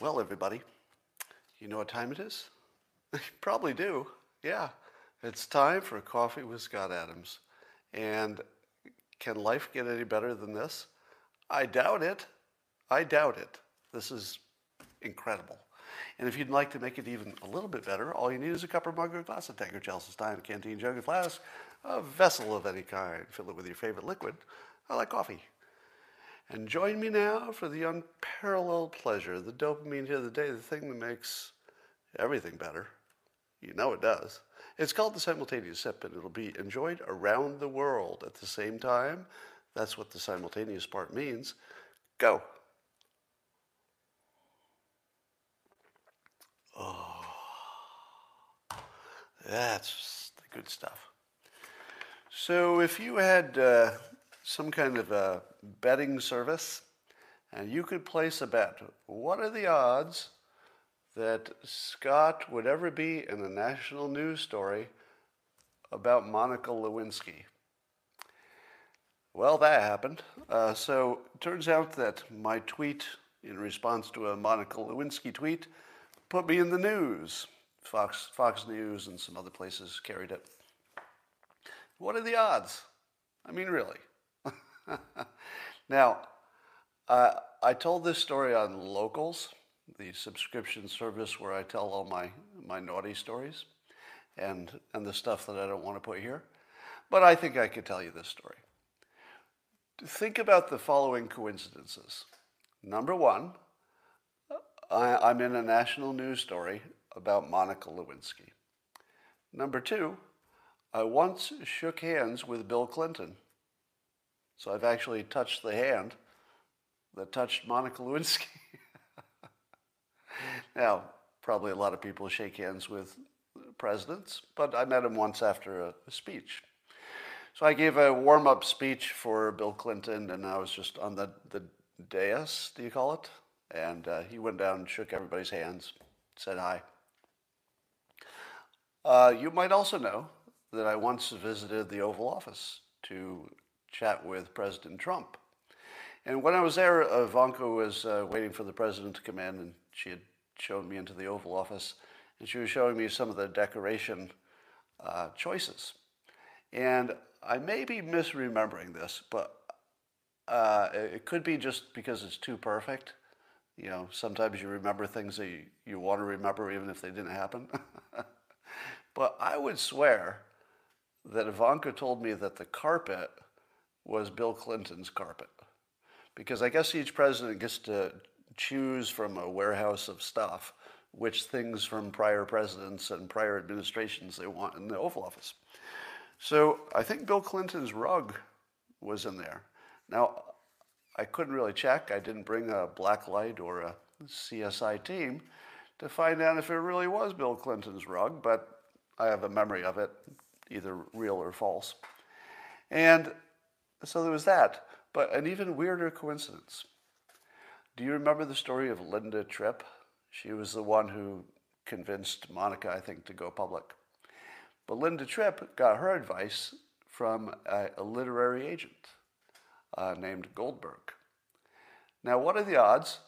Well, everybody, you know what time it is? you probably do. Yeah, it's time for Coffee with Scott Adams. And can life get any better than this? I doubt it. I doubt it. This is incredible. And if you'd like to make it even a little bit better, all you need is a cup or mug or glass, a tankard, chalice, a canteen, jug, a flask, a vessel of any kind. Fill it with your favorite liquid. I like coffee. And join me now for the unparalleled pleasure, the dopamine hit of the day, the thing that makes everything better. You know it does. It's called the simultaneous sip, and it'll be enjoyed around the world at the same time. That's what the simultaneous part means. Go. Oh, that's the good stuff. So, if you had uh, some kind of a betting service and you could place a bet, what are the odds that Scott would ever be in a national news story about Monica Lewinsky? Well, that happened. Uh, so it turns out that my tweet in response to a Monica Lewinsky tweet put me in the news. Fox, Fox News and some other places carried it. What are the odds? I mean, really. now, uh, I told this story on Locals, the subscription service where I tell all my, my naughty stories and, and the stuff that I don't want to put here. But I think I could tell you this story. Think about the following coincidences. Number one, I, am in a national news story about Monica Lewinsky. Number two, I once shook hands with Bill Clinton. So I've actually touched the hand that touched Monica Lewinsky. now, probably a lot of people shake hands with presidents, but I met him once after a, a speech. So I gave a warm up speech for Bill Clinton, and I was just on the, the dais, do you call it? And uh, he went down and shook everybody's hands, said hi. Uh, you might also know that I once visited the Oval Office to chat with President Trump. And when I was there, Ivanka was uh, waiting for the president to come in, and she had shown me into the Oval Office, and she was showing me some of the decoration uh, choices. And I may be misremembering this, but uh, it could be just because it's too perfect. You know, sometimes you remember things that you, you want to remember even if they didn't happen. but I would swear that Ivanka told me that the carpet was Bill Clinton's carpet. Because I guess each president gets to choose from a warehouse of stuff which things from prior presidents and prior administrations they want in the Oval Office. So I think Bill Clinton's rug was in there. Now, I couldn't really check. I didn't bring a black light or a CSI team to find out if it really was Bill Clinton's rug, but I have a memory of it, either real or false. And so there was that. But an even weirder coincidence. Do you remember the story of Linda Tripp? She was the one who convinced Monica, I think, to go public. But Linda Tripp got her advice from a, a literary agent uh, named Goldberg. Now, what are the odds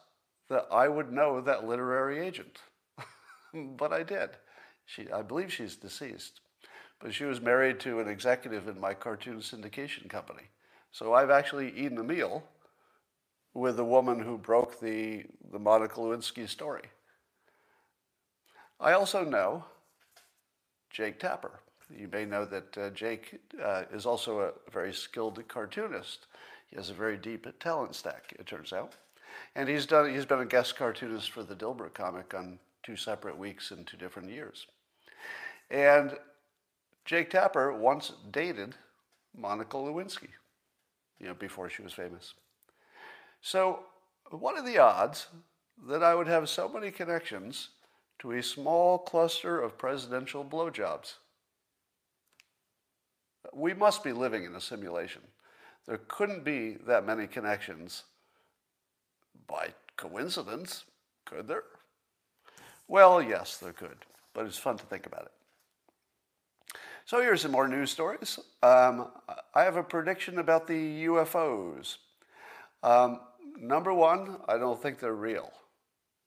that I would know that literary agent? but I did. She, I believe she's deceased. But she was married to an executive in my cartoon syndication company. So I've actually eaten a meal with the woman who broke the, the Monica Lewinsky story. I also know Jake Tapper. You may know that uh, Jake uh, is also a very skilled cartoonist. He has a very deep talent stack, it turns out. And he's, done, he's been a guest cartoonist for the Dilbert comic on two separate weeks in two different years. And Jake Tapper once dated Monica Lewinsky, you know, before she was famous. So, what are the odds that I would have so many connections to a small cluster of presidential blowjobs? We must be living in a simulation. There couldn't be that many connections by coincidence, could there? Well, yes, there could, but it's fun to think about it. So here's some more news stories. Um, I have a prediction about the UFOs. Um, number one, I don't think they're real.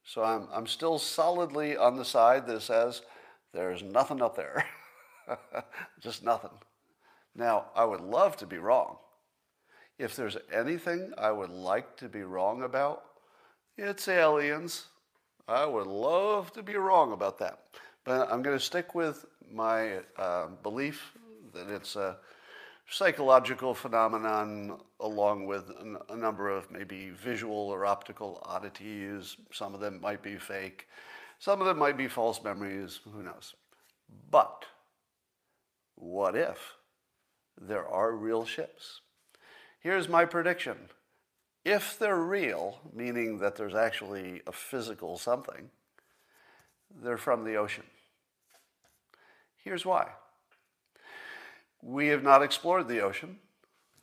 So I'm, I'm still solidly on the side that says there's nothing up there. Just nothing. Now, I would love to be wrong. If there's anything I would like to be wrong about, it's aliens. I would love to be wrong about that. But I'm going to stick with my uh, belief that it's a psychological phenomenon along with a number of maybe visual or optical oddities. Some of them might be fake. Some of them might be false memories. Who knows? But what if there are real ships? Here's my prediction. If they're real, meaning that there's actually a physical something, they're from the ocean. Here's why. We have not explored the ocean,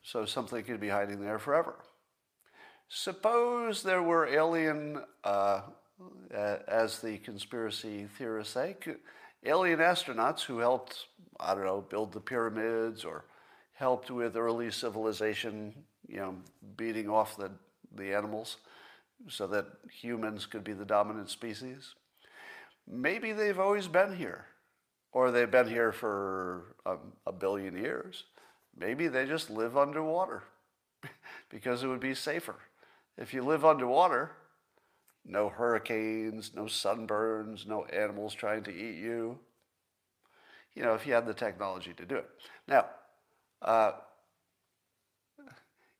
so something could be hiding there forever. Suppose there were alien, uh, as the conspiracy theorists say, alien astronauts who helped, I don't know, build the pyramids or helped with early civilization, you know, beating off the, the animals so that humans could be the dominant species. Maybe they've always been here, or they've been here for a, a billion years. Maybe they just live underwater because it would be safer. If you live underwater, no hurricanes, no sunburns, no animals trying to eat you. You know, if you had the technology to do it. Now, uh,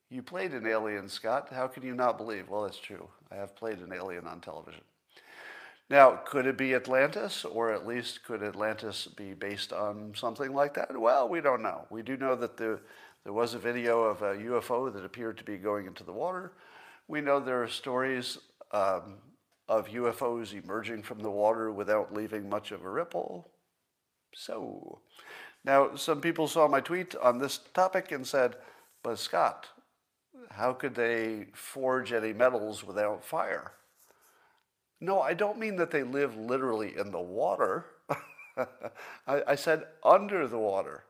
you played an alien, Scott. How can you not believe? Well, it's true. I have played an alien on television. Now, could it be Atlantis, or at least could Atlantis be based on something like that? Well, we don't know. We do know that the, there was a video of a UFO that appeared to be going into the water. We know there are stories um, of UFOs emerging from the water without leaving much of a ripple. So, now, some people saw my tweet on this topic and said, but Scott, how could they forge any metals without fire? No, I don't mean that they live literally in the water. I, I, said under the water,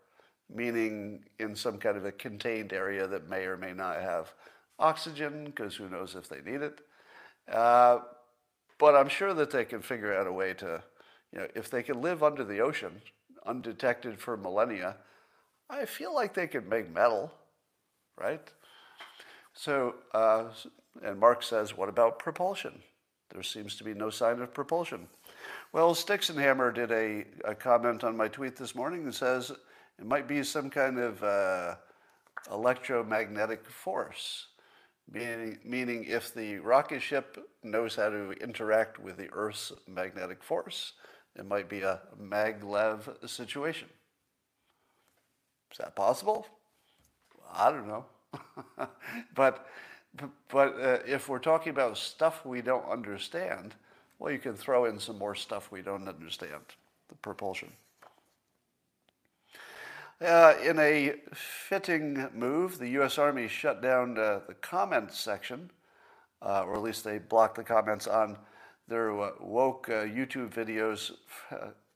meaning in some kind of a contained area that may or may not have oxygen, because who knows if they need it. Uh, but I'm sure that they can figure out a way to, you know, if they can live under the ocean, undetected for millennia, I feel like they could make metal, right? So, uh, and Mark says, what about propulsion? There seems to be no sign of propulsion. Well, Sticks and Hammer did a, a comment on my tweet this morning and says it might be some kind of uh, electromagnetic force, meaning, meaning if the rocket ship knows how to interact with the Earth's magnetic force, it might be a maglev situation. Is that possible? I don't know. but but uh, if we're talking about stuff we don't understand, well, you can throw in some more stuff we don't understand, the propulsion. Uh, in a fitting move, the U.S. Army shut down uh, the comments section, uh, or at least they blocked the comments on their uh, woke uh, YouTube videos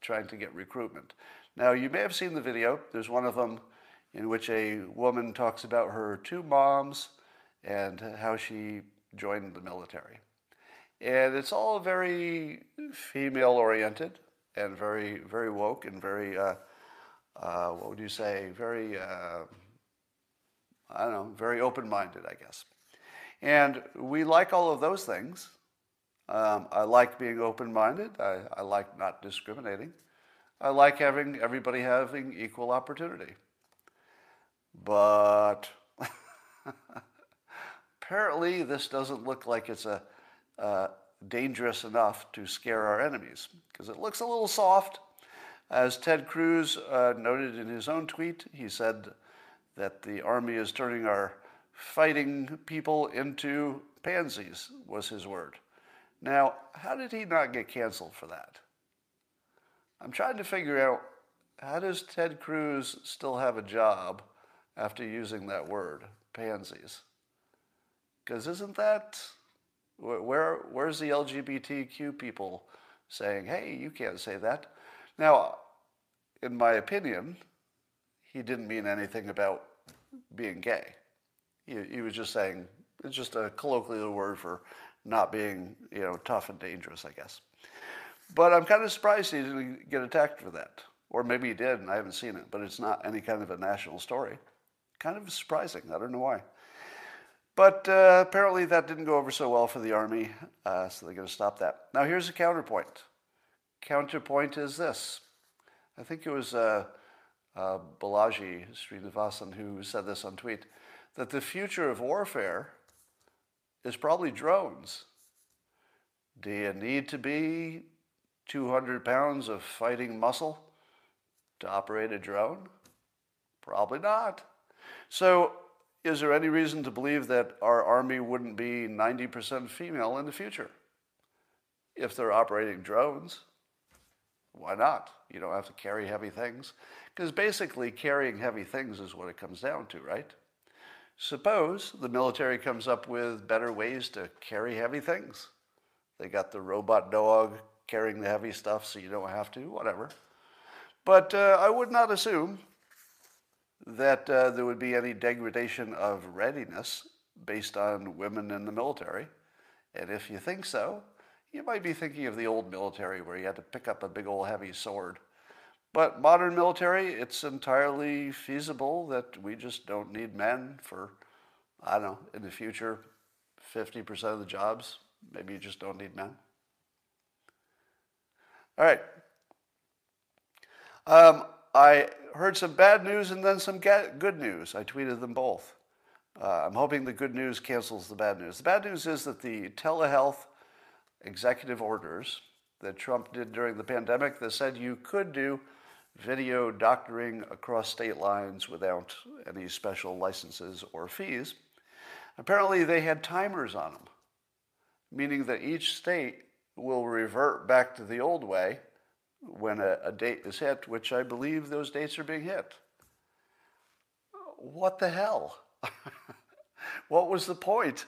trying to get recruitment. Now, you may have seen the video. There's one of them in which a woman talks about her two moms and how she joined the military. And it's all very female oriented and very, very woke and very, uh, uh, what would you say, very, uh, I don't know, very open minded, I guess. And we like all of those things. Um, I like being open minded. I, I like not discriminating. I like having everybody having equal opportunity. But apparently, this doesn't look like it's a, uh, dangerous enough to scare our enemies because it looks a little soft. As Ted Cruz uh, noted in his own tweet, he said that the army is turning our fighting people into pansies, was his word. Now, how did he not get canceled for that? I'm trying to figure out how does Ted Cruz still have a job after using that word, pansies? Because isn't that where where's the LGBTQ people saying, "Hey, you can't say that"? Now, in my opinion, he didn't mean anything about being gay. He, he was just saying it's just a colloquial word for not being, you know, tough and dangerous, I guess. But I'm kind of surprised he didn't get attacked for that. Or maybe he did and I haven't seen it, but it's not any kind of a national story. Kind of surprising. I don't know why. But uh, apparently that didn't go over so well for the army, uh, so they're going to stop that. Now here's a counterpoint. Counterpoint is this. I think it was uh, uh, Balaji Srinivasan who said this on tweet, that the future of warfare is probably drones. Do you need to be 200 pounds of fighting muscle to operate a drone? Probably not. So is there any reason to believe that our army wouldn't be 90% female in the future? If they're operating drones, why not? You don't have to carry heavy things. Because basically, carrying heavy things is what it comes down to, right? Suppose the military comes up with better ways to carry heavy things. They got the robot dog carrying the heavy stuff so you don't have to, whatever. But uh, I would not assume that uh, there would be any degradation of readiness based on women in the military. And if you think so, you might be thinking of the old military where you had to pick up a big old heavy sword. But modern military, it's entirely feasible that we just don't need men for, I don't know, in the future, 50% of the jobs. Maybe you just don't need men. All right. Um, I heard some bad news and then some good news. I tweeted them both. Uh, I'm hoping the good news cancels the bad news. The bad news is that the telehealth executive orders that Trump did during the pandemic that said you could do video doctoring across state lines without any special licenses or fees. Apparently, they had timers on them, meaning that each state will revert back to the old way when a, a date is hit, which I believe those dates are being hit. What the hell? what was the point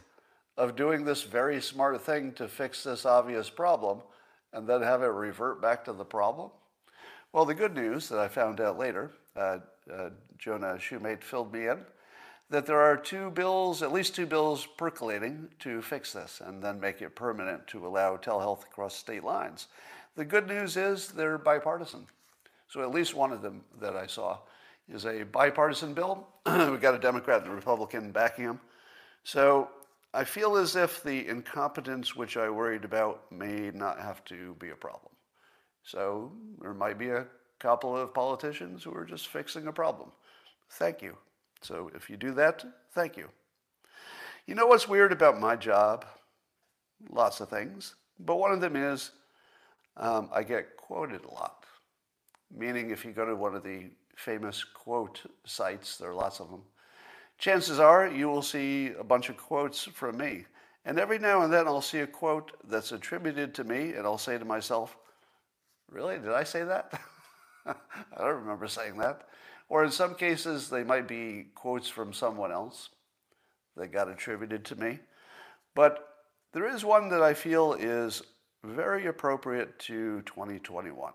of doing this very smart thing to fix this obvious problem and then have it revert back to the problem? Well, the good news that I found out later, uh, uh, Jonah Shumate filled me in, that there are two bills, at least two bills percolating to fix this and then make it permanent to allow telehealth across state lines. The good news is they're bipartisan. So at least one of them that I saw is a bipartisan bill. We've got a Democrat and a Republican backing him. So I feel as if the incompetence which I worried about may not have to be a problem. So there might be a couple of politicians who are just fixing a problem. Thank you. So if you do that, thank you. You know what's weird about my job? Lots of things. But one of them is um, I get quoted a lot. Meaning, if you go to one of the famous quote sites, there are lots of them, chances are you will see a bunch of quotes from me. And every now and then I'll see a quote that's attributed to me, and I'll say to myself, Really? Did I say that? I don't remember saying that. Or in some cases, they might be quotes from someone else that got attributed to me. But there is one that I feel is very appropriate to 2021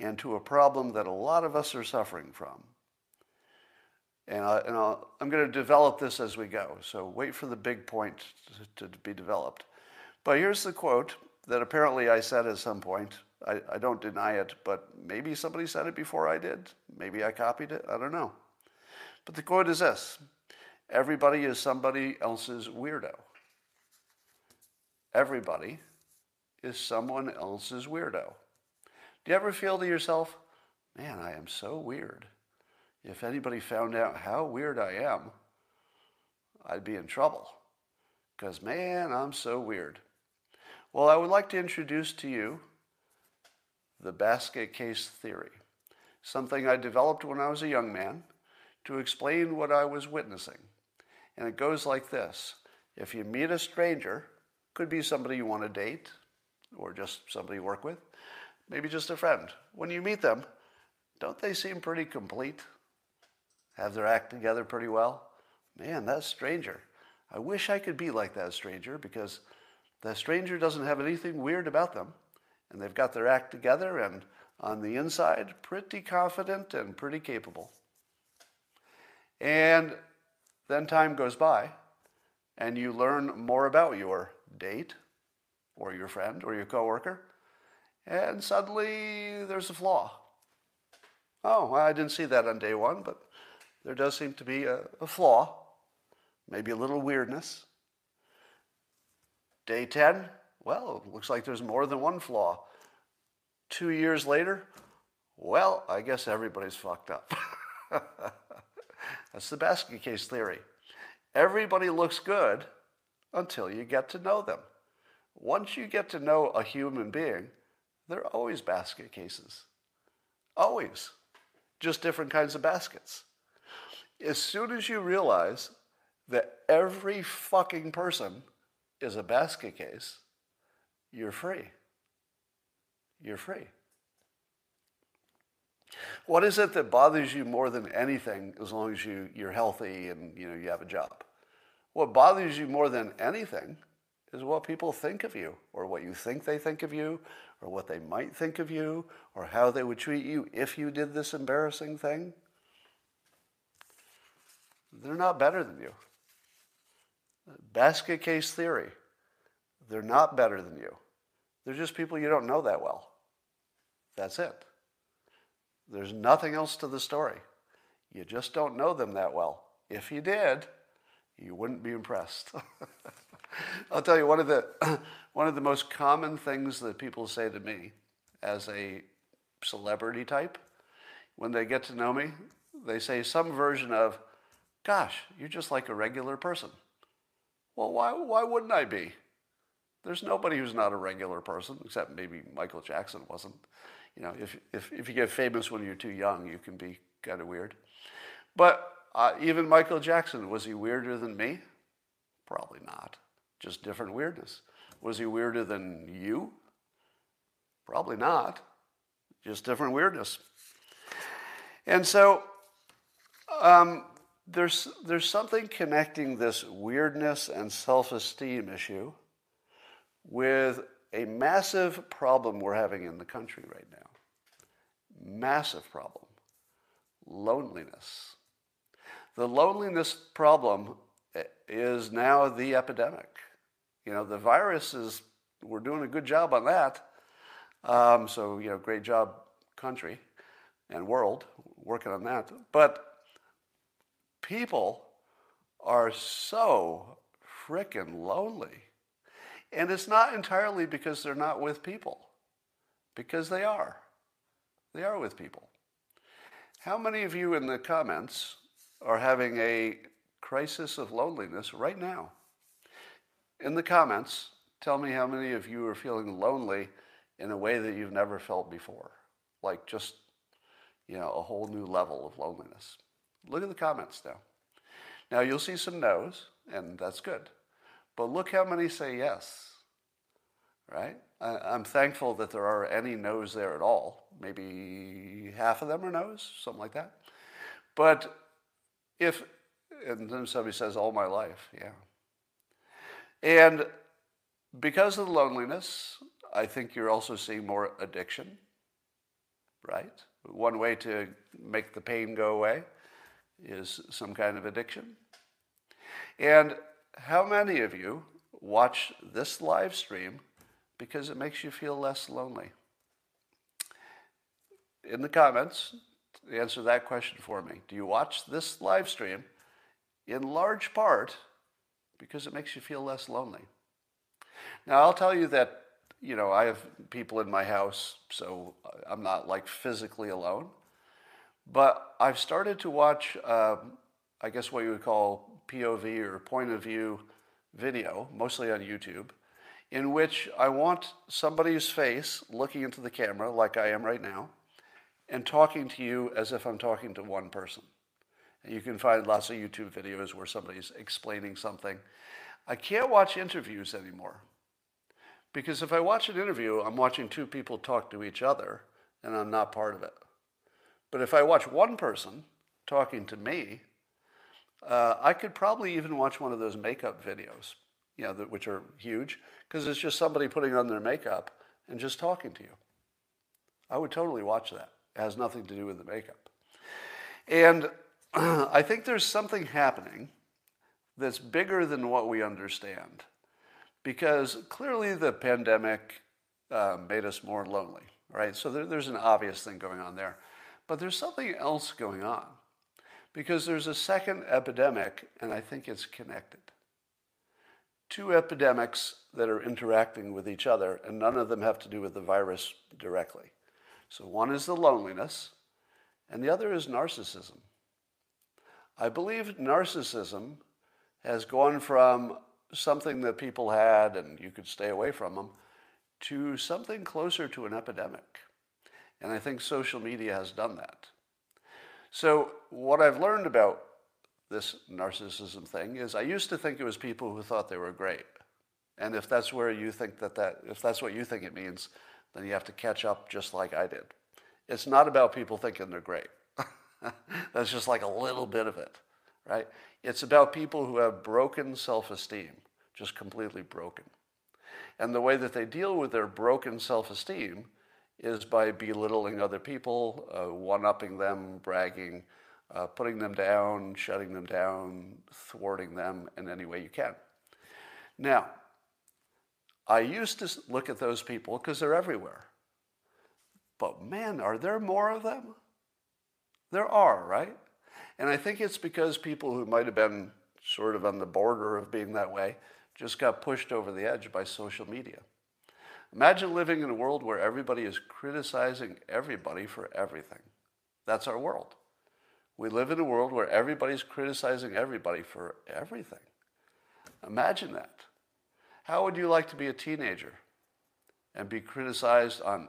and to a problem that a lot of us are suffering from. And, I, am going to develop this as we go, so wait for the big point to, to be developed. But here's the quote that apparently I said at some point I, I don't deny it, but maybe somebody said it before I did. Maybe I copied it. I don't know. But the quote is this Everybody is somebody else's weirdo. Everybody is someone else's weirdo. Do you ever feel to yourself, man, I am so weird? If anybody found out how weird I am, I'd be in trouble. Because, man, I'm so weird. Well, I would like to introduce to you the basket case theory, something I developed when I was a young man to explain what I was witnessing. And it goes like this If you meet a stranger, could be somebody you want to date or just somebody you work with, maybe just a friend. When you meet them, don't they seem pretty complete? Have their act together pretty well? Man, that stranger. I wish I could be like that stranger because the stranger doesn't have anything weird about them and they've got their act together and on the inside, pretty confident and pretty capable. And then time goes by, and you learn more about your date or your friend or your coworker, and suddenly there's a flaw. Oh, I didn't see that on day one, but there does seem to be a, a flaw, maybe a little weirdness. Day 10, well, looks like there's more than one flaw. Two years later, well, I guess everybody's fucked up. That's the basket case theory. Everybody looks good until you get to know them. Once you get to know a human being, they're always basket cases. Always. Just different kinds of baskets. As soon as you realize that every fucking person is a basket case, you're free. You're free. What is it that bothers you more than anything as long as you, you're healthy and you know you have a job? What bothers you more than anything is what people think of you, or what you think they think of you, or what they might think of you, or how they would treat you if you did this embarrassing thing. They're not better than you. Basket case theory. They're not better than you. They're just people you don't know that well. That's it. There's nothing else to the story. You just don't know them that well. If you did, you wouldn't be impressed. I'll tell you one of the one of the most common things that people say to me as a celebrity type when they get to know me, they say some version of, "Gosh, you're just like a regular person." Well, why why wouldn't I be? There's nobody who's not a regular person, except maybe Michael Jackson wasn't. You know, if, if, if you get famous when you're too young, you can be kind of weird. But uh, even Michael Jackson, was he weirder than me? Probably not. Just different weirdness. Was he weirder than you? Probably not. Just different weirdness. And so um, there's, there's something connecting this weirdness and self esteem issue with a massive problem we're having in the country right now. Massive problem loneliness. The loneliness problem is now the epidemic. You know, the virus is, we're doing a good job on that. Um, so, you know, great job, country and world, working on that. But people are so freaking lonely. And it's not entirely because they're not with people, because they are. They are with people. How many of you in the comments are having a crisis of loneliness right now? In the comments, tell me how many of you are feeling lonely in a way that you've never felt before, like just, you know, a whole new level of loneliness. Look at the comments now. Now you'll see some no's, and that's good. But look how many say yes, right? I'm thankful that there are any no's there at all. Maybe half of them are no's, something like that. But if, and then somebody says, all my life, yeah. And because of the loneliness, I think you're also seeing more addiction, right? One way to make the pain go away is some kind of addiction. And how many of you watch this live stream because it makes you feel less lonely? In the comments, answer that question for me. Do you watch this live stream in large part because it makes you feel less lonely? Now, I'll tell you that, you know, I have people in my house, so I'm not like physically alone. But I've started to watch, um, I guess, what you would call POV or point of view video, mostly on YouTube, in which I want somebody's face looking into the camera, like I am right now, and talking to you as if I'm talking to one person. You can find lots of YouTube videos where somebody's explaining something. I can't watch interviews anymore. Because if I watch an interview, I'm watching two people talk to each other, and I'm not part of it. But if I watch one person talking to me, uh, I could probably even watch one of those makeup videos, you know, which are huge, because it's just somebody putting on their makeup and just talking to you. I would totally watch that. It has nothing to do with the makeup. And I think there's something happening that's bigger than what we understand. because clearly the pandemic uh, made us more lonely, right? So there, there's an obvious thing going on there. But there's something else going on because there's a second epidemic, and I think it's connected. Two epidemics that are interacting with each other, and none of them have to do with the virus directly. So one is the loneliness, and the other is narcissism. I believe narcissism has gone from something that people had and you could stay away from them to something closer to an epidemic. And I think social media has done that. So, what I've learned about this narcissism thing is I used to think it was people who thought they were great. And if that's where you think that, that if that's what you think it means, then you have to catch up just like I did. It's not about people thinking they're great. that's just like a little bit of it, right? It's about people who have broken self-esteem, just completely broken. And the way that they deal with their broken self-esteem is by belittling other people, uh, one-upping them, bragging, uh, putting them down, shutting them down, thwarting them in any way you can. Now, I used to look at those people because they're everywhere. But man, are there more of them? There are, right? And I think it's because people who might have been sort of on the border of being that way just got pushed over the edge by social media. Imagine living in a world where everybody is criticizing everybody for everything. That's our world. We live in a world where everybody's criticizing everybody for everything. Imagine that. How would you like to be a teenager and be criticized on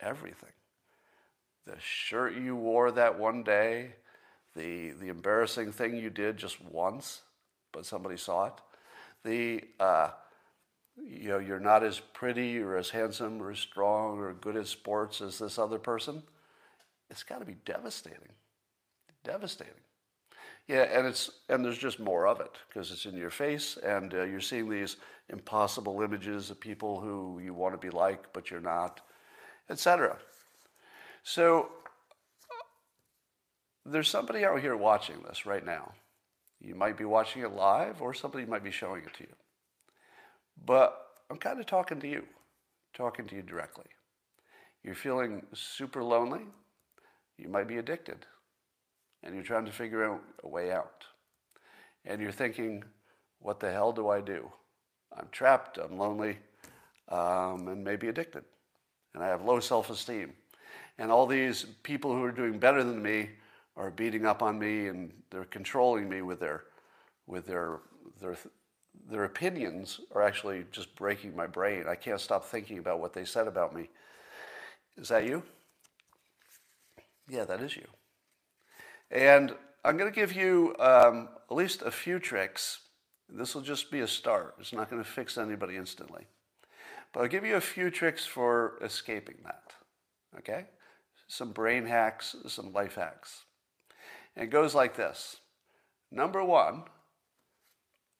everything? The shirt you wore that one day, the, the embarrassing thing you did just once, but somebody saw it, the, uh, you know, you're not as pretty or as handsome or as strong or good at sports as this other person, it's got to be devastating. Devastating. Yeah, and it's and there's just more of it because it's in your face, and uh, you're seeing these impossible images of people who you want to be like, but you're not, etc. So there's somebody out here watching this right now. You might be watching it live, or somebody might be showing it to you. But I'm kind of talking to you, talking to you directly. You're feeling super lonely. You might be addicted. And you're trying to figure out a way out. And you're thinking, what the hell do I do? I'm trapped, I'm lonely, um, and maybe addicted. And I have low self esteem. And all these people who are doing better than me are beating up on me and they're controlling me with their, with their, their their opinions are actually just breaking my brain. I can't stop thinking about what they said about me. Is that you? Yeah, that is you. And I'm going to give you um, at least a few tricks. This will just be a start. It's not going to fix anybody instantly. But I'll give you a few tricks for escaping that. Okay? Some brain hacks, some life hacks. And it goes like this. Number one,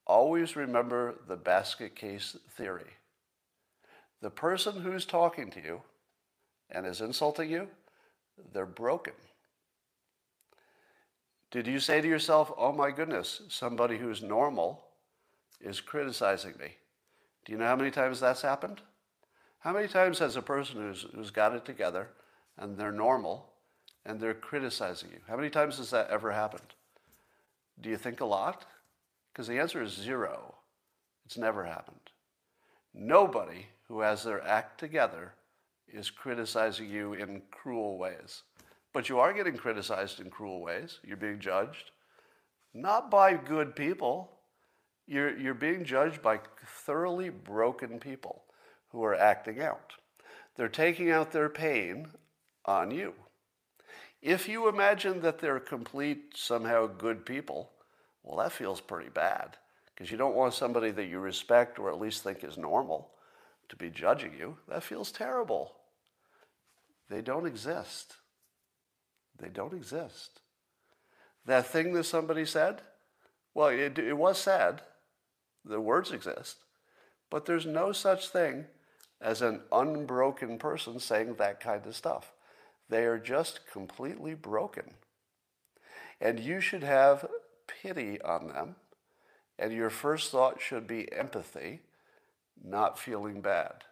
Always remember the basket case theory. The person who's talking to you and is insulting you, they're broken. Did you say to yourself, oh my goodness, somebody who's normal is criticizing me? Do you know how many times that's happened? How many times has a person who's, who's got it together and they're normal and they're criticizing you? How many times has that ever happened? Do you think a lot? Because the answer is zero. It's never happened. Nobody who has their act together is criticizing you in cruel ways. But you are getting criticized in cruel ways. You're being judged, not by good people. You're, you're being judged by thoroughly broken people who are acting out. They're taking out their pain on you. If you imagine that they're complete, somehow good people, well, that feels pretty bad because you don't want somebody that you respect or at least think is normal to be judging you. That feels terrible. They don't exist. They don't exist. That thing that somebody said, well, it, it was said, the words exist, but there's no such thing as an unbroken person saying that kind of stuff. They are just completely broken. And you should have pity on them, and your first thought should be empathy, not feeling bad.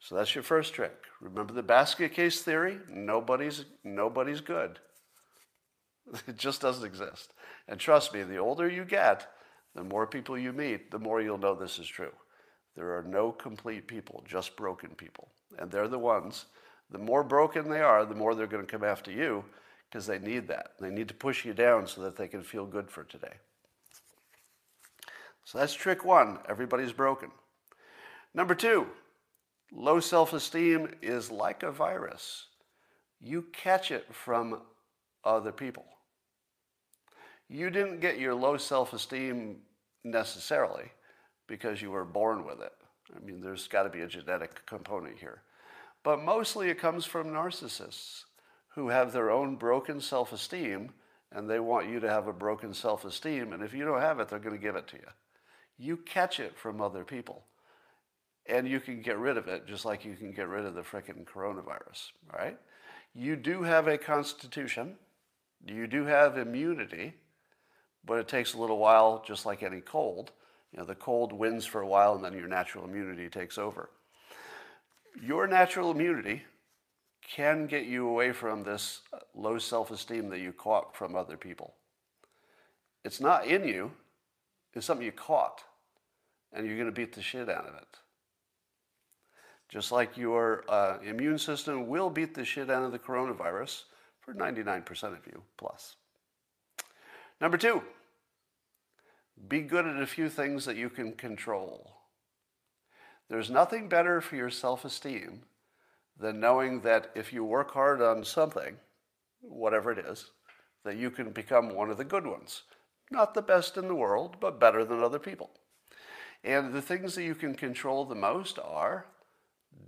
So that's your first trick. Remember the basket case theory? Nobody's, nobody's good. It just doesn't exist. And trust me, the older you get, the more people you meet, the more you'll know this is true. There are no complete people, just broken people. And they're the ones, the more broken they are, the more they're going to come after you because they need that. They need to push you down so that they can feel good for today. So that's trick one. Everybody's broken. Number two, low self esteem is like a virus. You catch it from other people. You didn't get your low self esteem necessarily because you were born with it. I mean, there's got to be a genetic component here. But mostly it comes from narcissists who have their own broken self esteem and they want you to have a broken self esteem. And if you don't have it, they're going to give it to you. You catch it from other people. And you can get rid of it just like you can get rid of the frickin' coronavirus, all right? You do have a constitution, you do have immunity, but it takes a little while, just like any cold. You know, the cold wins for a while and then your natural immunity takes over. Your natural immunity can get you away from this low self esteem that you caught from other people. It's not in you, it's something you caught, and you're going to beat the shit out of it. Just like your uh, immune system will beat the shit out of the coronavirus for 99% of you plus. Number two, be good at a few things that you can control. There's nothing better for your self esteem than knowing that if you work hard on something, whatever it is, that you can become one of the good ones. Not the best in the world, but better than other people. And the things that you can control the most are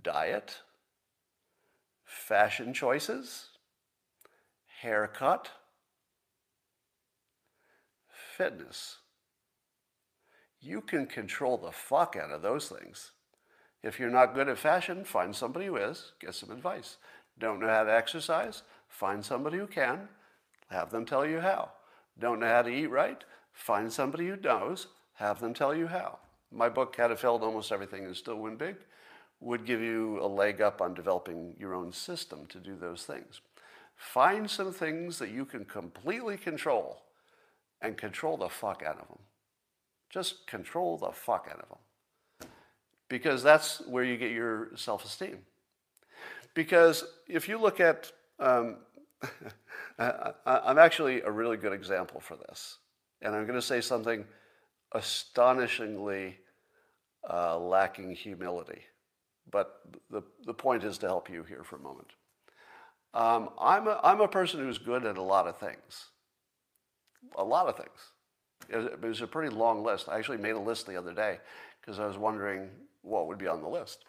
diet, fashion choices, haircut, fitness. You can control the fuck out of those things. If you're not good at fashion, find somebody who is, get some advice. Don't know how to exercise? Find somebody who can, have them tell you how. Don't know how to eat right? Find somebody who knows, have them tell you how. My book, How to Fail Almost Everything and Still Win Big, would give you a leg up on developing your own system to do those things. Find some things that you can completely control and control the fuck out of them. Just control the fuck out of them. Because that's where you get your self esteem. Because if you look at, um, I'm actually a really good example for this. And I'm going to say something astonishingly uh, lacking humility. But the, the point is to help you here for a moment. Um, I'm, a, I'm a person who's good at a lot of things. A lot of things. It was a pretty long list. I actually made a list the other day because I was wondering what would be on the list.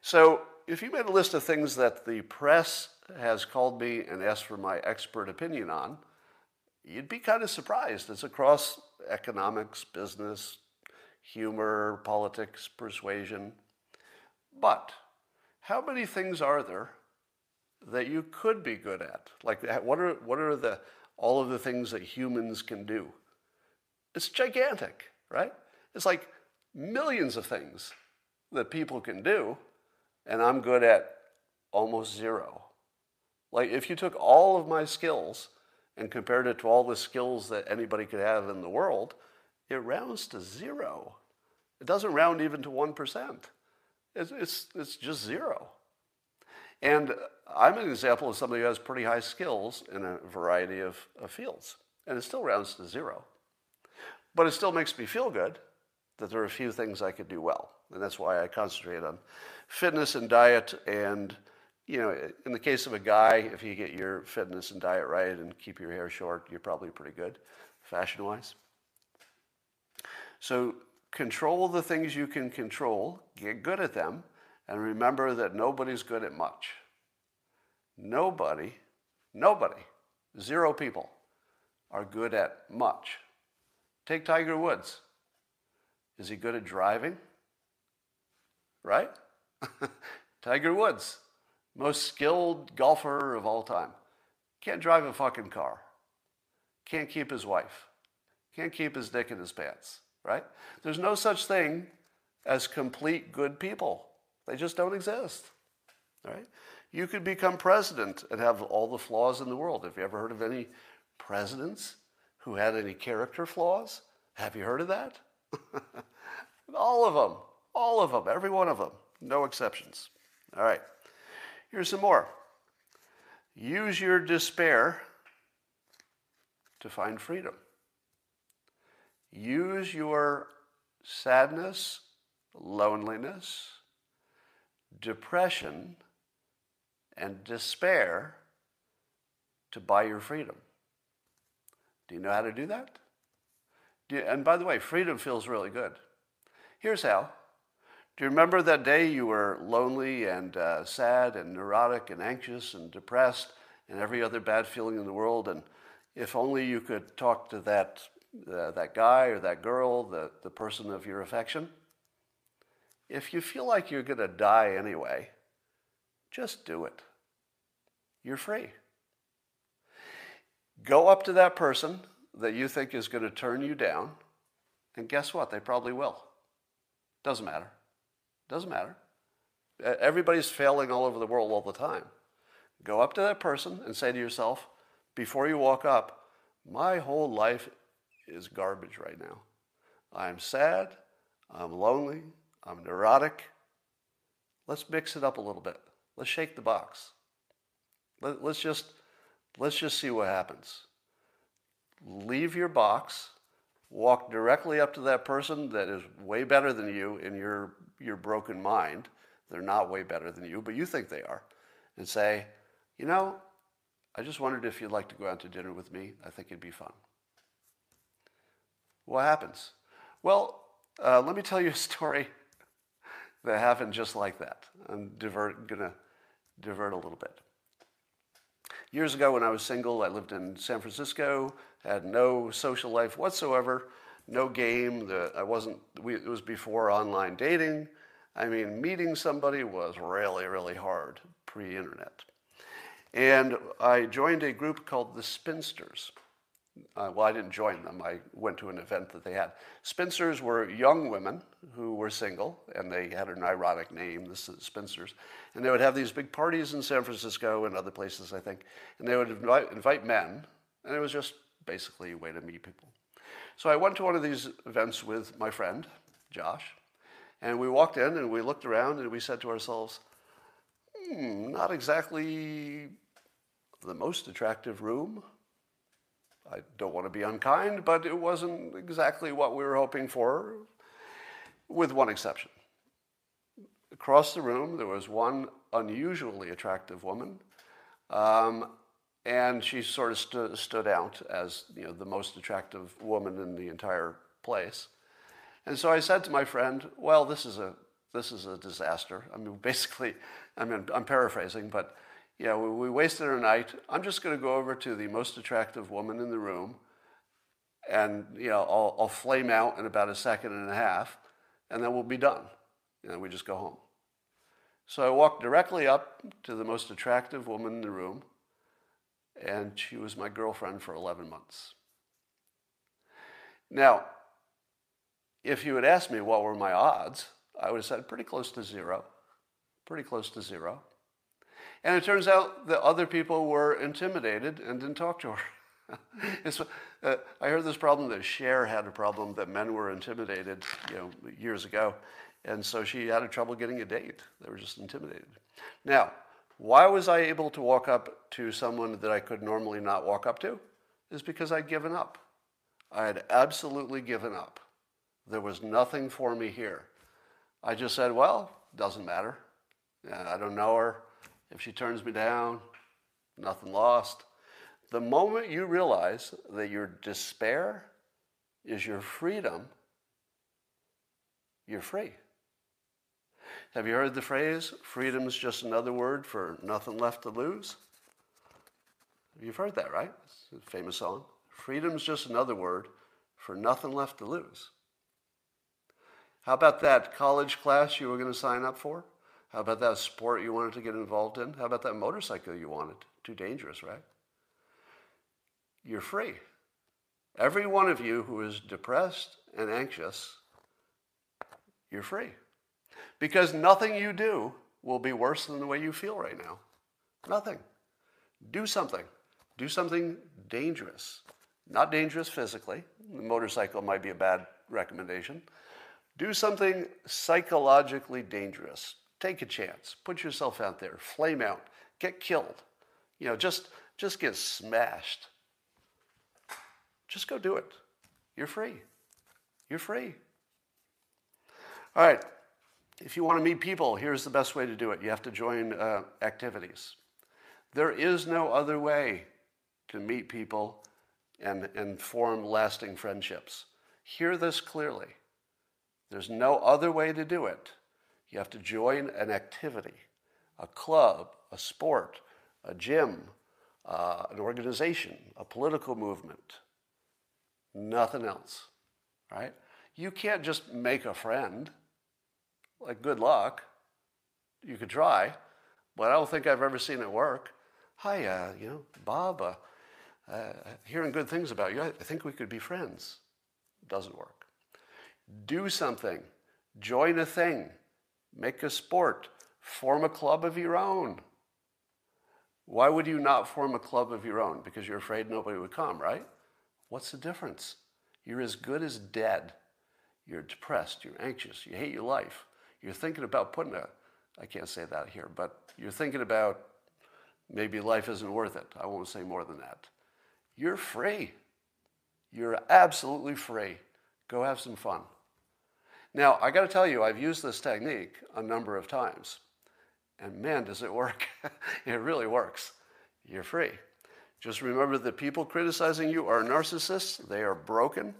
So if you made a list of things that the press has called me and asked for my expert opinion on, you'd be kind of surprised. It's across economics, business, humor, politics, persuasion. But how many things are there that you could be good at? Like, what are, what are the, all of the things that humans can do? It's gigantic, right? It's like millions of things that people can do, and I'm good at almost zero. Like, if you took all of my skills and compared it to all the skills that anybody could have in the world, it rounds to zero. It doesn't round even to 1%. It's, it's, it's just zero. And I'm an example of somebody who has pretty high skills in a variety of, of fields, and it still rounds to zero. But it still makes me feel good that there are a few things I could do well. And that's why I concentrate on fitness and diet. And, you know, in the case of a guy, if you get your fitness and diet right and keep your hair short, you're probably pretty good fashion wise. So control the things you can control, get good at them, and remember that nobody's good at much. Nobody, nobody, zero people are good at much. Take Tiger Woods. Is he good at driving? Right? Tiger Woods, most skilled golfer of all time. Can't drive a fucking car. Can't keep his wife. Can't keep his dick in his pants right? There's no such thing as complete good people. They just don't exist. right? You could become president and have all the flaws in the world. Have you ever heard of any presidents who had any character flaws? Have you heard of that? all of them. All of them. Every one of them. No exceptions. All right. Here's some more. Use your despair to find freedom. Use your sadness, loneliness, depression, and despair to buy your freedom. Do you know how to do that? Do you, and by the way, freedom feels really good. Here's how. Do you remember that day you were lonely and uh, sad and neurotic and anxious and depressed and every other bad feeling in the world? And if only you could talk to that, uh, that guy or that girl, the, the person of your affection. If you feel like you're going to die anyway, just do it. You're free. Go up to that person that you think is going to turn you down, and guess what? They probably will. Doesn't matter. Doesn't matter. Everybody's failing all over the world all the time. Go up to that person and say to yourself, before you walk up, my whole life is garbage right now. I'm sad, I'm lonely, I'm neurotic. Let's mix it up a little bit. Let's shake the box. Let, us just let's just see what happens. Leave your box, walk directly up to that person that is way better than you in your your broken mind. They're not way better than you, but you think they are, and say, you know, I just wondered if you'd like to go out to dinner with me. I think it'd be fun. What happens? Well, uh, let me tell you a story that happened just like that. I'm divert, gonna divert a little bit. Years ago, when I was single, I lived in San Francisco, had no social life whatsoever, no game. The, I wasn't. We, it was before online dating. I mean, meeting somebody was really, really hard pre-internet. And I joined a group called the Spinsters. Uh, well, I didn't join them. I went to an event that they had. Spinsters were young women who were single, and they had an ironic name, the Spinsters. And they would have these big parties in San Francisco and other places, I think. And they would invite, invite men, and it was just basically a way to meet people. So I went to one of these events with my friend, Josh, and we walked in and we looked around and we said to ourselves, hmm, not exactly the most attractive room. I don't want to be unkind, but it wasn't exactly what we were hoping for, with one exception. Across the room, there was one unusually attractive woman, um, and she sort of stood out as you know, the most attractive woman in the entire place. And so I said to my friend, Well, this is a, this is a disaster. I mean, basically, I mean, I'm paraphrasing, but yeah, we, we wasted our night. I'm just going to go over to the most attractive woman in the room, and you know, I'll, I'll flame out in about a second and a half, and then we'll be done. And we just go home. So I walked directly up to the most attractive woman in the room, and she was my girlfriend for 11 months. Now, if you had asked me what were my odds, I would have said pretty close to zero. Pretty close to zero. And it turns out that other people were intimidated and didn't talk to her. uh, I heard this problem that Cher had a problem that men were intimidated, you know, years ago, and so she had trouble getting a date. They were just intimidated. Now, why was I able to walk up to someone that I could normally not walk up to? Is because I'd given up. I had absolutely given up. There was nothing for me here. I just said, well, doesn't matter. I don't know her. If she turns me down, nothing lost. The moment you realize that your despair is your freedom, you're free. Have you heard the phrase, freedom is just another word for nothing left to lose? You've heard that, right? It's a famous song. Freedom is just another word for nothing left to lose. How about that college class you were going to sign up for? How about that sport you wanted to get involved in? How about that motorcycle you wanted? Too dangerous, right? You're free. Every one of you who is depressed and anxious, you're free. Because nothing you do will be worse than the way you feel right now. Nothing. Do something. Do something dangerous. Not dangerous physically. The motorcycle might be a bad recommendation. Do something psychologically dangerous. Take a chance. Put yourself out there. Flame out. Get killed. You know, just, just get smashed. Just go do it. You're free. You're free. All right. If you want to meet people, here's the best way to do it. You have to join uh, activities. There is no other way to meet people and, and form lasting friendships. Hear this clearly. There's no other way to do it. You have to join an activity, a club, a sport, a gym, uh, an organization, a political movement. Nothing else, right? You can't just make a friend. Like, good luck. You could try, but I don't think I've ever seen it work. Hi, uh, you know, Bob, uh, uh, hearing good things about you. I think we could be friends. Doesn't work. Do something. Join a thing. Make a sport. Form a club of your own. Why would you not form a club of your own? Because you're afraid nobody would come, right? What's the difference? You're as good as dead. You're depressed, you're anxious, you hate your life. You're thinking about putting a, I can't say that here, but you're thinking about maybe life isn't worth it. I won't say more than that. You're free. You're absolutely free. Go have some fun. Now, I got to tell you, I've used this technique a number of times. And man, does it work. it really works. You're free. Just remember that people criticizing you are narcissists, they are broken.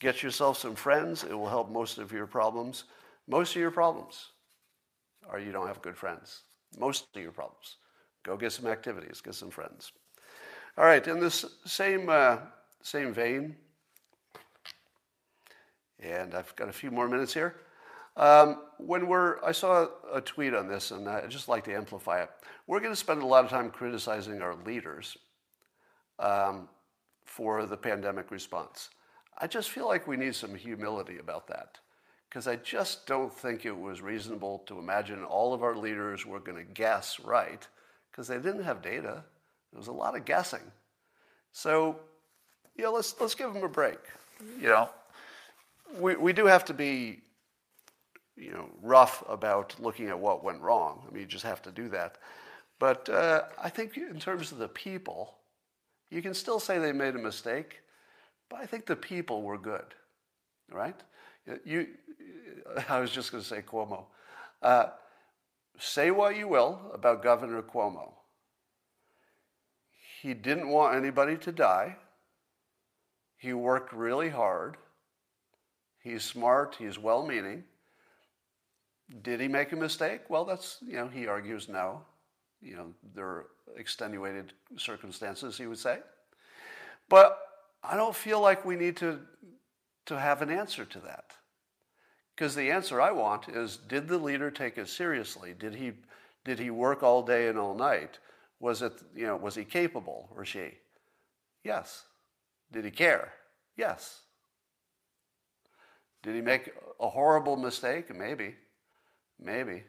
Get yourself some friends, it will help most of your problems. Most of your problems are you don't have good friends. Most of your problems. Go get some activities, get some friends. All right, in this same, uh, same vein, and I've got a few more minutes here. Um, when we're, I saw a tweet on this, and I'd just like to amplify it. We're going to spend a lot of time criticizing our leaders um, for the pandemic response. I just feel like we need some humility about that, because I just don't think it was reasonable to imagine all of our leaders were going to guess right, because they didn't have data. There was a lot of guessing. So, you know, let's, let's give them a break. You know, we, we do have to be, you know, rough about looking at what went wrong. I mean, you just have to do that. But uh, I think in terms of the people, you can still say they made a mistake, but I think the people were good, right? You, I was just going to say Cuomo. Uh, say what you will about Governor Cuomo. He didn't want anybody to die. He worked really hard. He's smart. He's well meaning. Did he make a mistake? Well, that's, you know, he argues no. You know, there are extenuated circumstances, he would say. But I don't feel like we need to, to have an answer to that. Because the answer I want is did the leader take it seriously? Did he, did he work all day and all night? Was it, you know, was he capable or she? Yes. Did he care? Yes. Did he make a horrible mistake? Maybe. Maybe.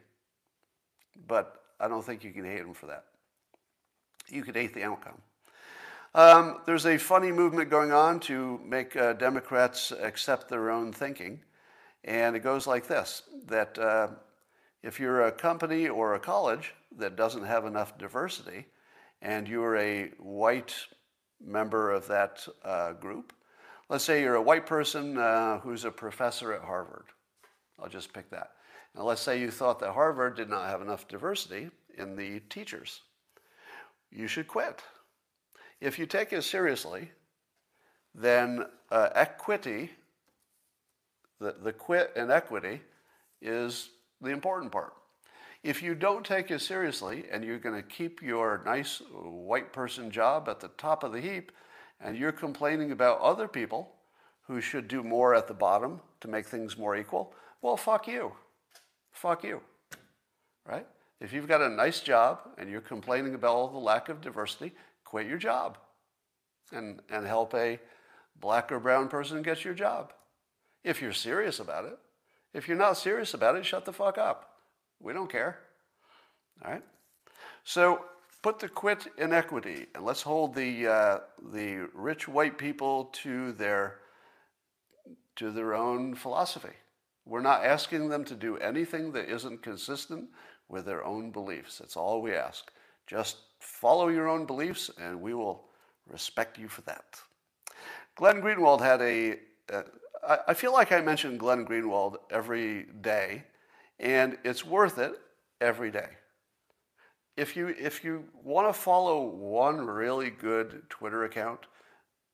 But I don't think you can hate him for that. You could hate the outcome. Um, there's a funny movement going on to make uh, Democrats accept their own thinking. And it goes like this that uh, if you're a company or a college that doesn't have enough diversity, and you're a white member of that uh, group, let's say you're a white person uh, who's a professor at Harvard. I'll just pick that. Now, let's say you thought that Harvard did not have enough diversity in the teachers. You should quit. If you take it seriously, then uh, equity the, the quit and equity is the important part. If you don't take it seriously and you're going to keep your nice white person job at the top of the heap and you're complaining about other people who should do more at the bottom to make things more equal, well, fuck you. Fuck you. Right? If you've got a nice job and you're complaining about all the lack of diversity, quit your job and, and help a black or brown person get your job if you're serious about it. If you're not serious about it, shut the fuck up. We don't care. All right? So put the quit inequity and let's hold the, uh, the rich white people to their, to their own philosophy. We're not asking them to do anything that isn't consistent with their own beliefs. That's all we ask. Just follow your own beliefs and we will respect you for that. Glenn Greenwald had a. Uh, I feel like I mention Glenn Greenwald every day, and it's worth it every day. If you, if you want to follow one really good Twitter account,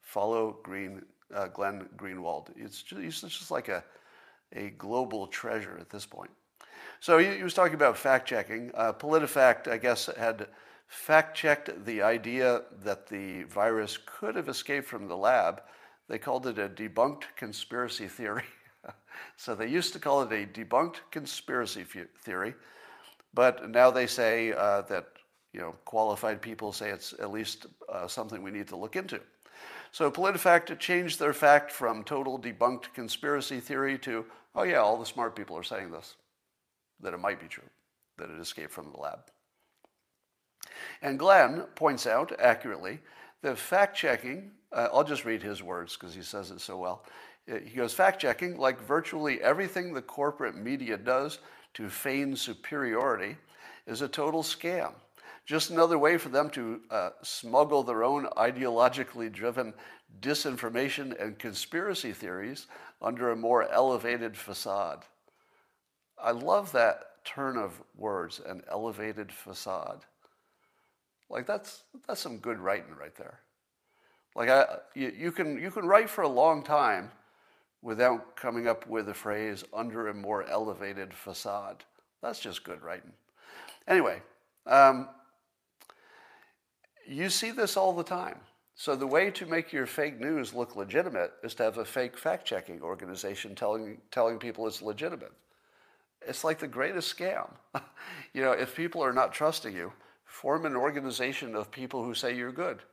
follow Green, uh, Glenn Greenwald. It's just, he's just like a, a global treasure at this point. So he, he was talking about fact checking. Uh, PolitiFact, I guess, had fact checked the idea that the virus could have escaped from the lab. They called it a debunked conspiracy theory. so they used to call it a debunked conspiracy theory, but now they say uh, that you know qualified people say it's at least uh, something we need to look into. So PolitiFact changed their fact from total debunked conspiracy theory to, oh yeah, all the smart people are saying this, that it might be true, that it escaped from the lab. And Glenn points out accurately that fact checking, uh, I'll just read his words because he says it so well. Uh, he goes, fact checking, like virtually everything the corporate media does to feign superiority, is a total scam. Just another way for them to uh, smuggle their own ideologically driven disinformation and conspiracy theories under a more elevated facade. I love that turn of words, an elevated facade. Like that's that's some good writing right there. Like I, you, you can you can write for a long time without coming up with the phrase under a more elevated facade. That's just good writing. Anyway, um, you see this all the time. So the way to make your fake news look legitimate is to have a fake fact-checking organization telling telling people it's legitimate. It's like the greatest scam. you know, if people are not trusting you, Form an organization of people who say you're good.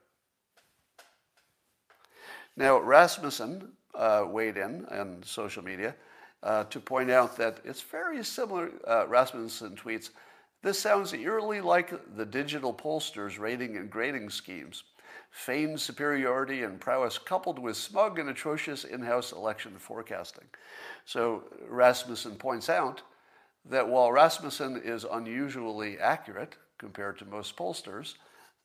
Now, Rasmussen uh, weighed in on social media uh, to point out that it's very similar. Uh, Rasmussen tweets, This sounds eerily like the digital pollsters' rating and grading schemes. Feigned superiority and prowess coupled with smug and atrocious in house election forecasting. So, Rasmussen points out that while Rasmussen is unusually accurate, compared to most pollsters.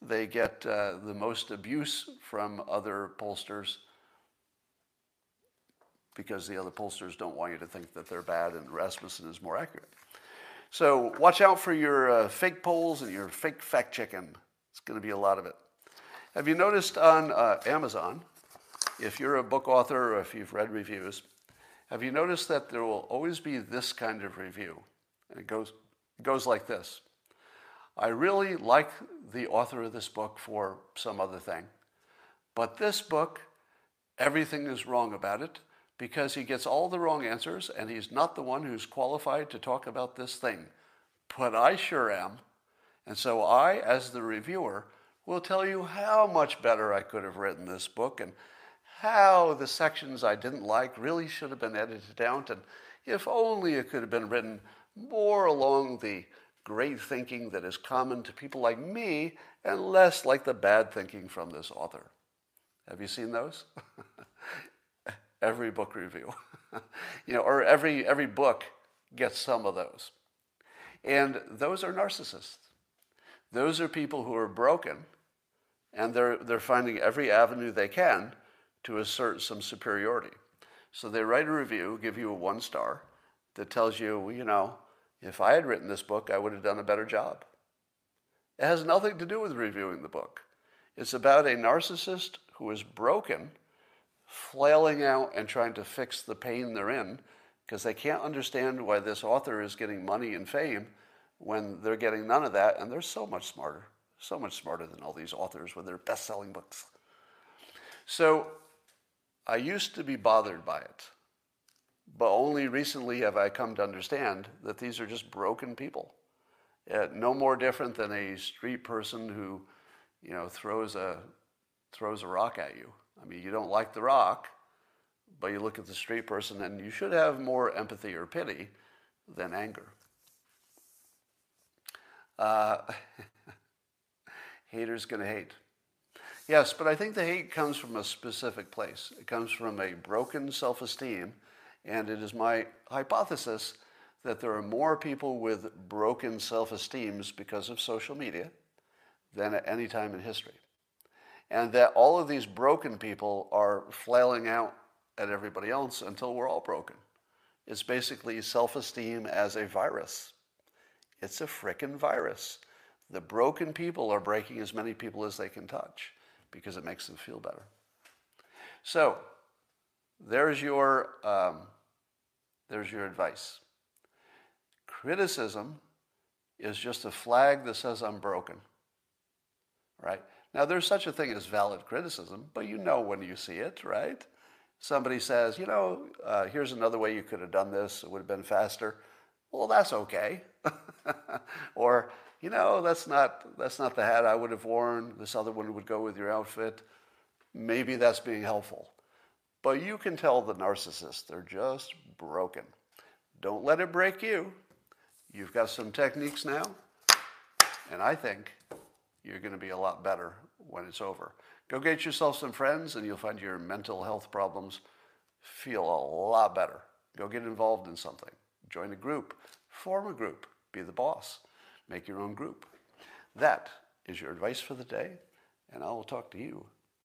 They get uh, the most abuse from other pollsters because the other pollsters don't want you to think that they're bad and Rasmussen is more accurate. So watch out for your uh, fake polls and your fake fact checking. It's going to be a lot of it. Have you noticed on uh, Amazon, if you're a book author or if you've read reviews, have you noticed that there will always be this kind of review? And it goes, it goes like this I really like the author of this book for some other thing. But this book, everything is wrong about it because he gets all the wrong answers and he's not the one who's qualified to talk about this thing. But I sure am. And so I, as the reviewer, will tell you how much better I could have written this book and how the sections I didn't like really should have been edited down. And if only it could have been written more along the great thinking that is common to people like me and less like the bad thinking from this author. Have you seen those? every book review. you know, or every every book gets some of those. And those are narcissists. Those are people who are broken and they're they're finding every avenue they can to assert some superiority. So they write a review, give you a one star that tells you, you know, if I had written this book, I would have done a better job. It has nothing to do with reviewing the book. It's about a narcissist who is broken, flailing out and trying to fix the pain they're in because they can't understand why this author is getting money and fame when they're getting none of that and they're so much smarter, so much smarter than all these authors with their best selling books. So I used to be bothered by it. But only recently have I come to understand that these are just broken people. Uh, no more different than a street person who, you know, throws a, throws a rock at you. I mean, you don't like the rock, but you look at the street person and you should have more empathy or pity than anger. Uh, haters gonna hate. Yes, but I think the hate comes from a specific place. It comes from a broken self-esteem, and it is my hypothesis that there are more people with broken self-esteems because of social media than at any time in history. And that all of these broken people are flailing out at everybody else until we're all broken. It's basically self-esteem as a virus. It's a frickin' virus. The broken people are breaking as many people as they can touch because it makes them feel better. So, there's your, um, there's your advice. Criticism is just a flag that says I'm broken. Right? Now, there's such a thing as valid criticism, but you know when you see it, right? Somebody says, you know, uh, here's another way you could have done this, it would have been faster. Well, that's okay. or, you know, that's not, that's not the hat I would have worn. This other one would go with your outfit. Maybe that's being helpful. But you can tell the narcissist they're just broken. Don't let it break you. You've got some techniques now, and I think you're going to be a lot better when it's over. Go get yourself some friends, and you'll find your mental health problems feel a lot better. Go get involved in something. Join a group. Form a group. Be the boss. Make your own group. That is your advice for the day, and I will talk to you